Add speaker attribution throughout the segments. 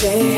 Speaker 1: say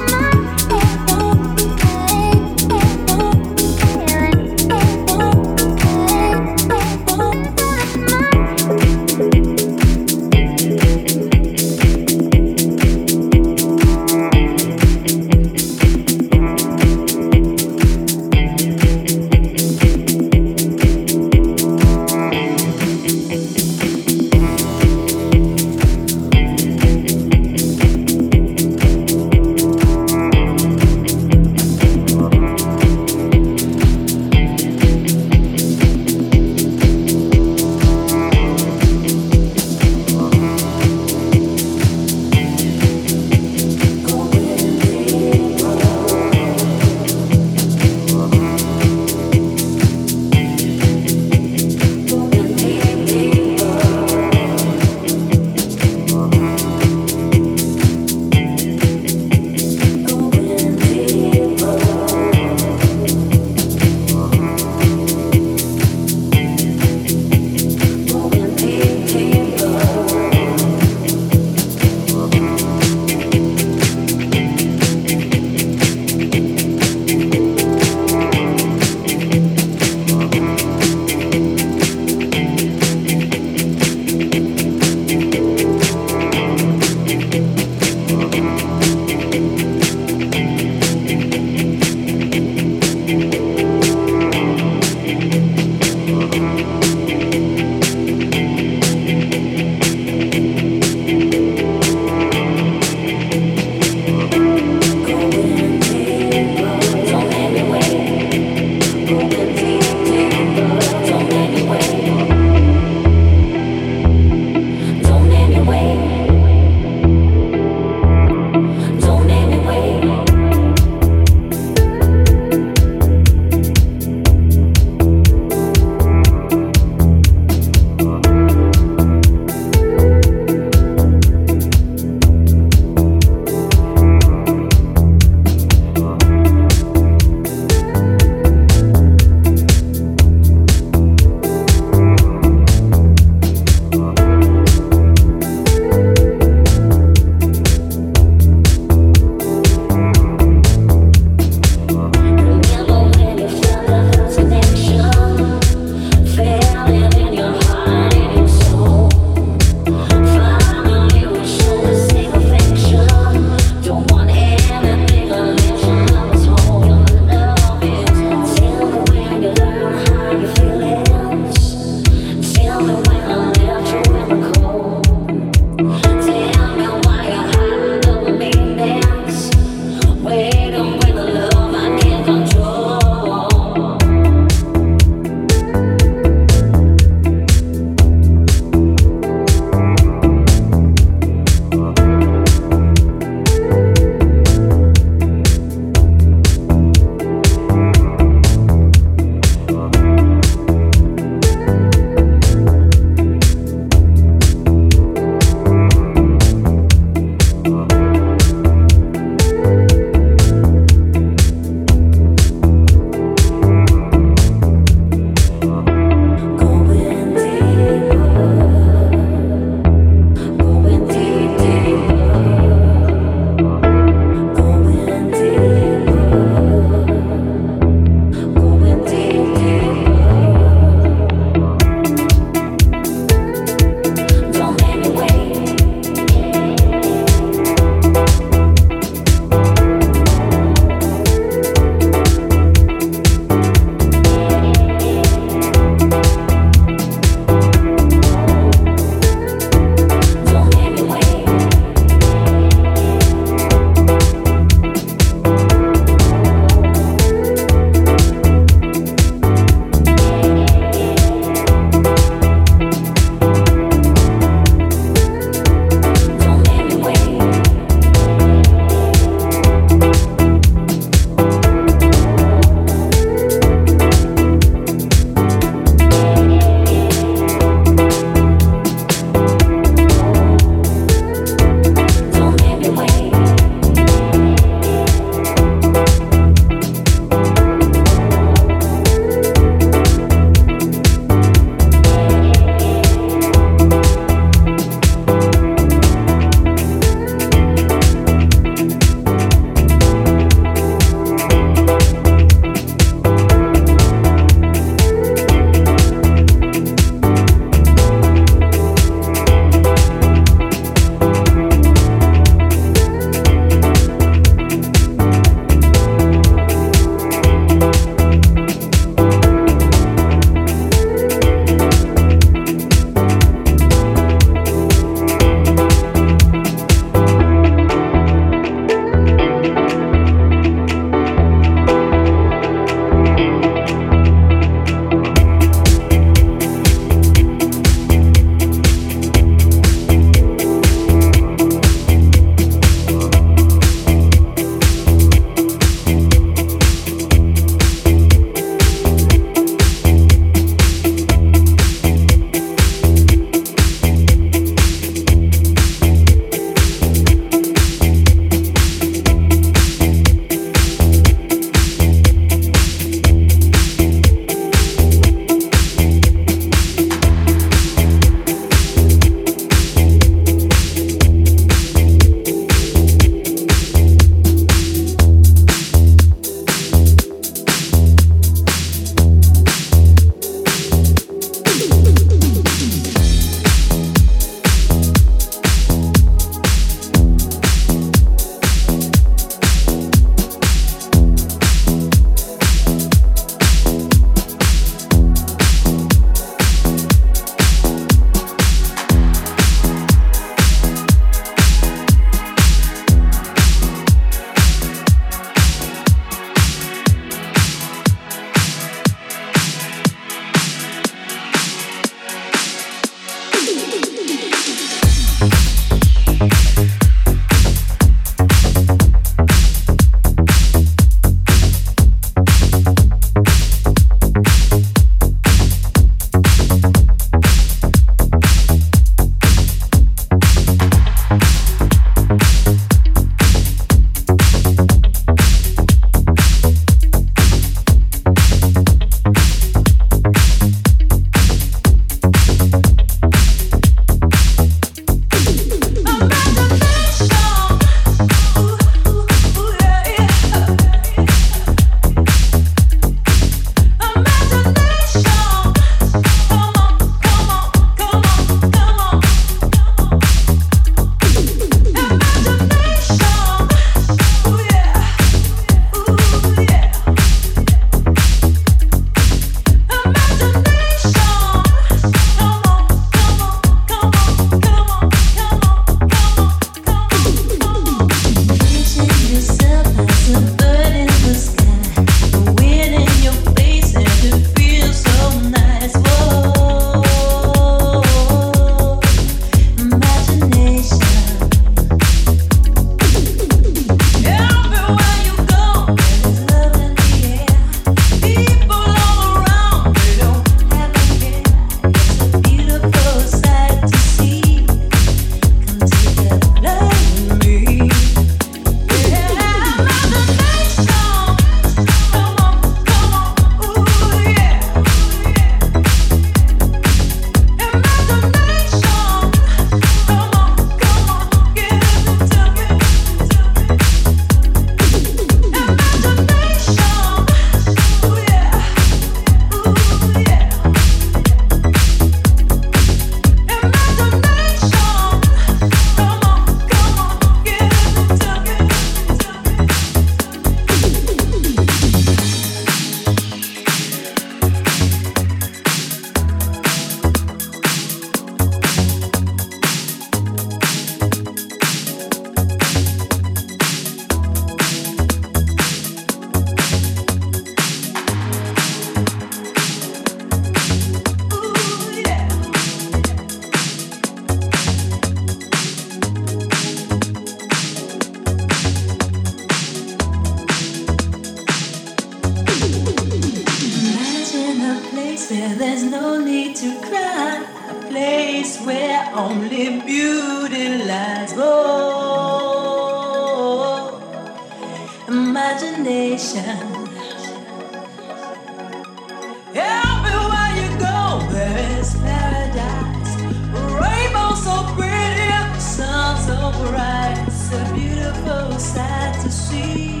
Speaker 1: beautiful sight to see.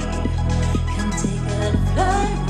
Speaker 1: Come take a flight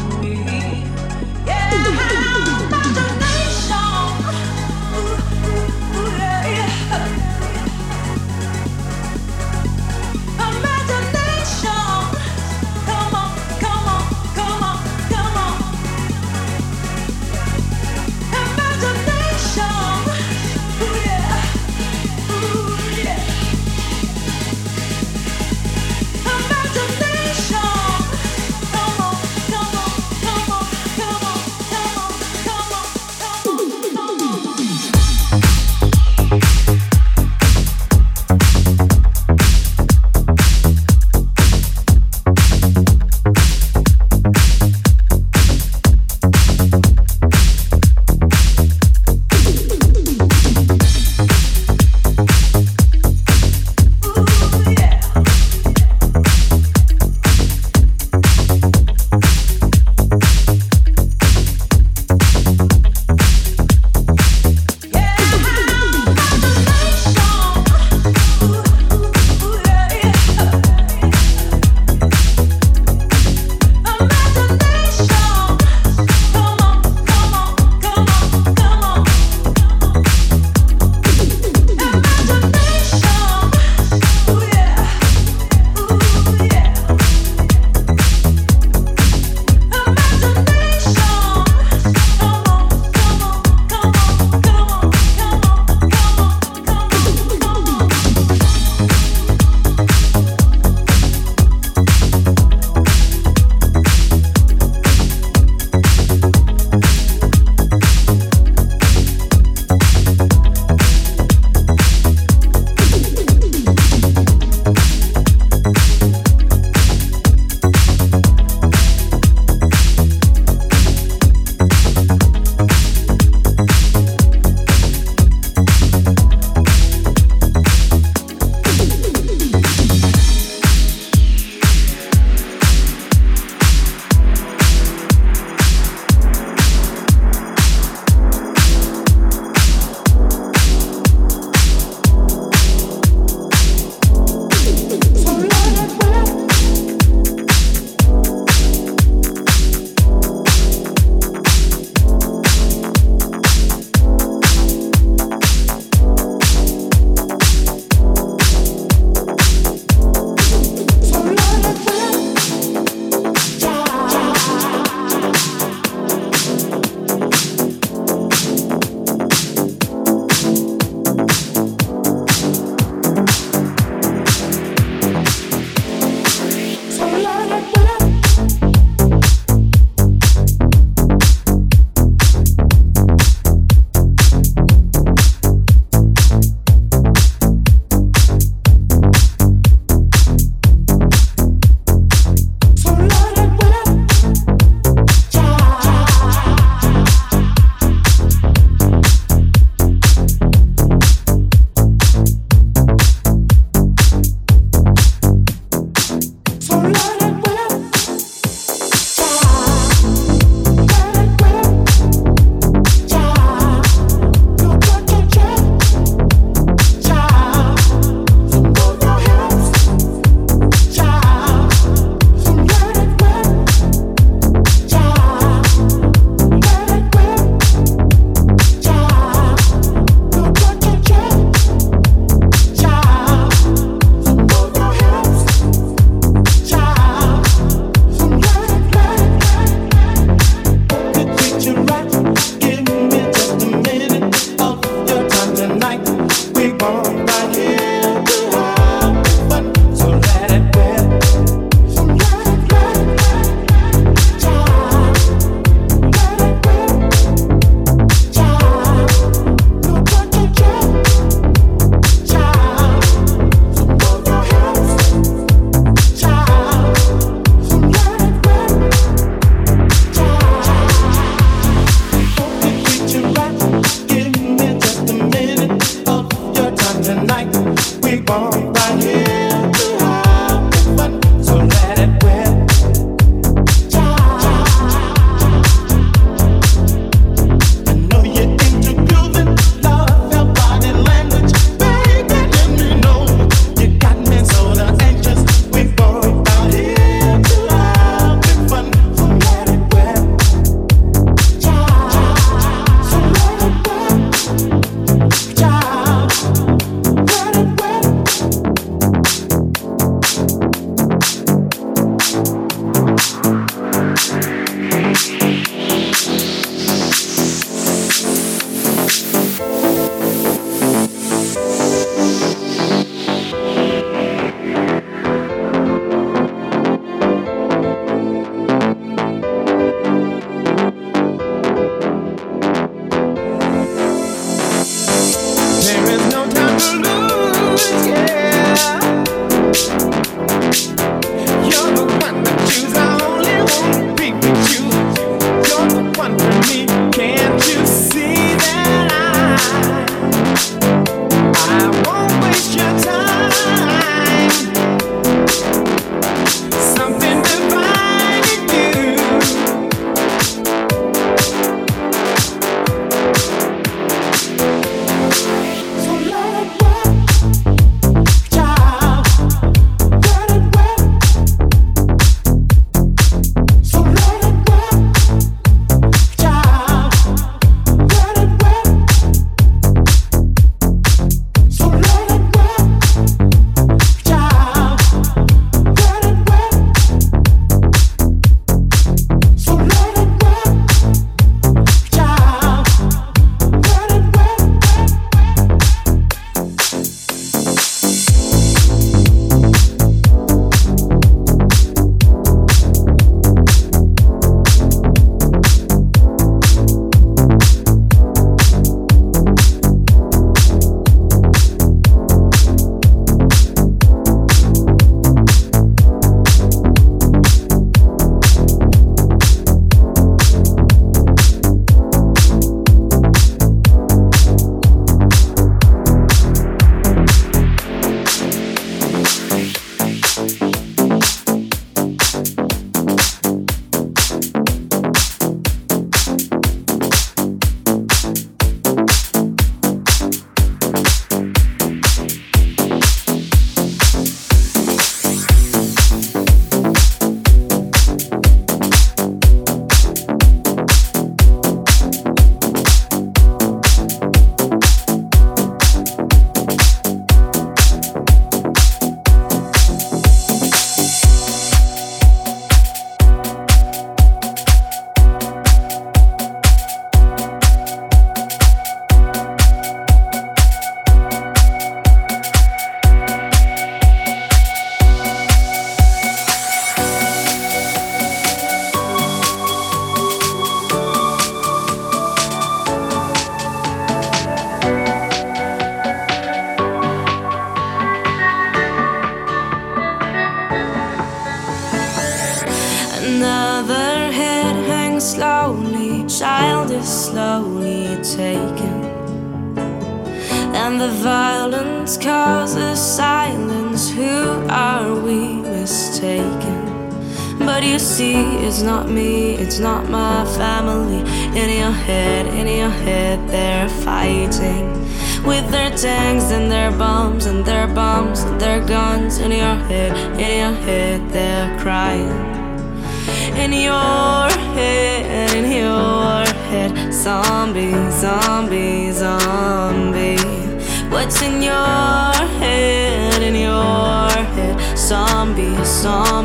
Speaker 2: song